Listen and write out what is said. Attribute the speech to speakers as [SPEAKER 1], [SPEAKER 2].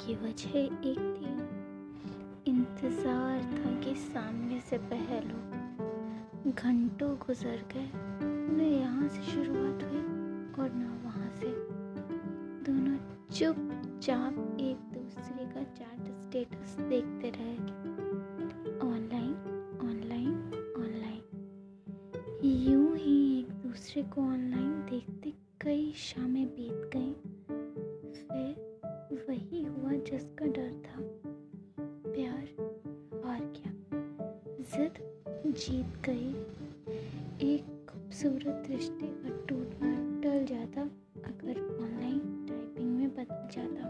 [SPEAKER 1] की वजह एक थी इंतज़ार था कि सामने से पहलो घंटों गुजर गए। न यहाँ से शुरुआत हुई और ना वहाँ से। दोनों चुपचाप एक दूसरे का चैट स्टेटस देखते रहे ऑनलाइन ऑनलाइन ऑनलाइन। यूँ ही एक दूसरे को ऑनलाइन देखते कई शामें बीत गईं। हुआ जिसका डर था। प्यार हार गया जिद जीत गई। एक खूबसूरत रिश्ते का टूटना टल जाता। अगर ऑनलाइन टाइपिंग में बदल जाता।